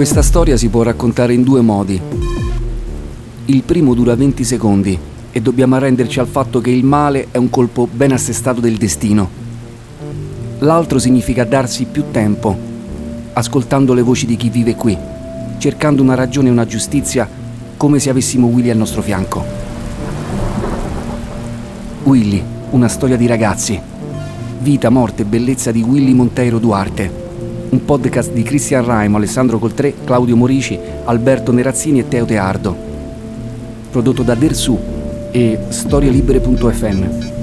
Questa storia si può raccontare in due modi. Il primo dura 20 secondi e dobbiamo arrenderci al fatto che il male è un colpo ben assestato del destino. L'altro significa darsi più tempo, ascoltando le voci di chi vive qui, cercando una ragione e una giustizia come se avessimo Willy al nostro fianco. Willy, una storia di ragazzi. Vita, morte e bellezza di Willy Monteiro Duarte un podcast di Cristian Raimo, Alessandro Coltré, Claudio Morici, Alberto Nerazzini e Teo Teardo. Prodotto da Dersu e storielibere.fm.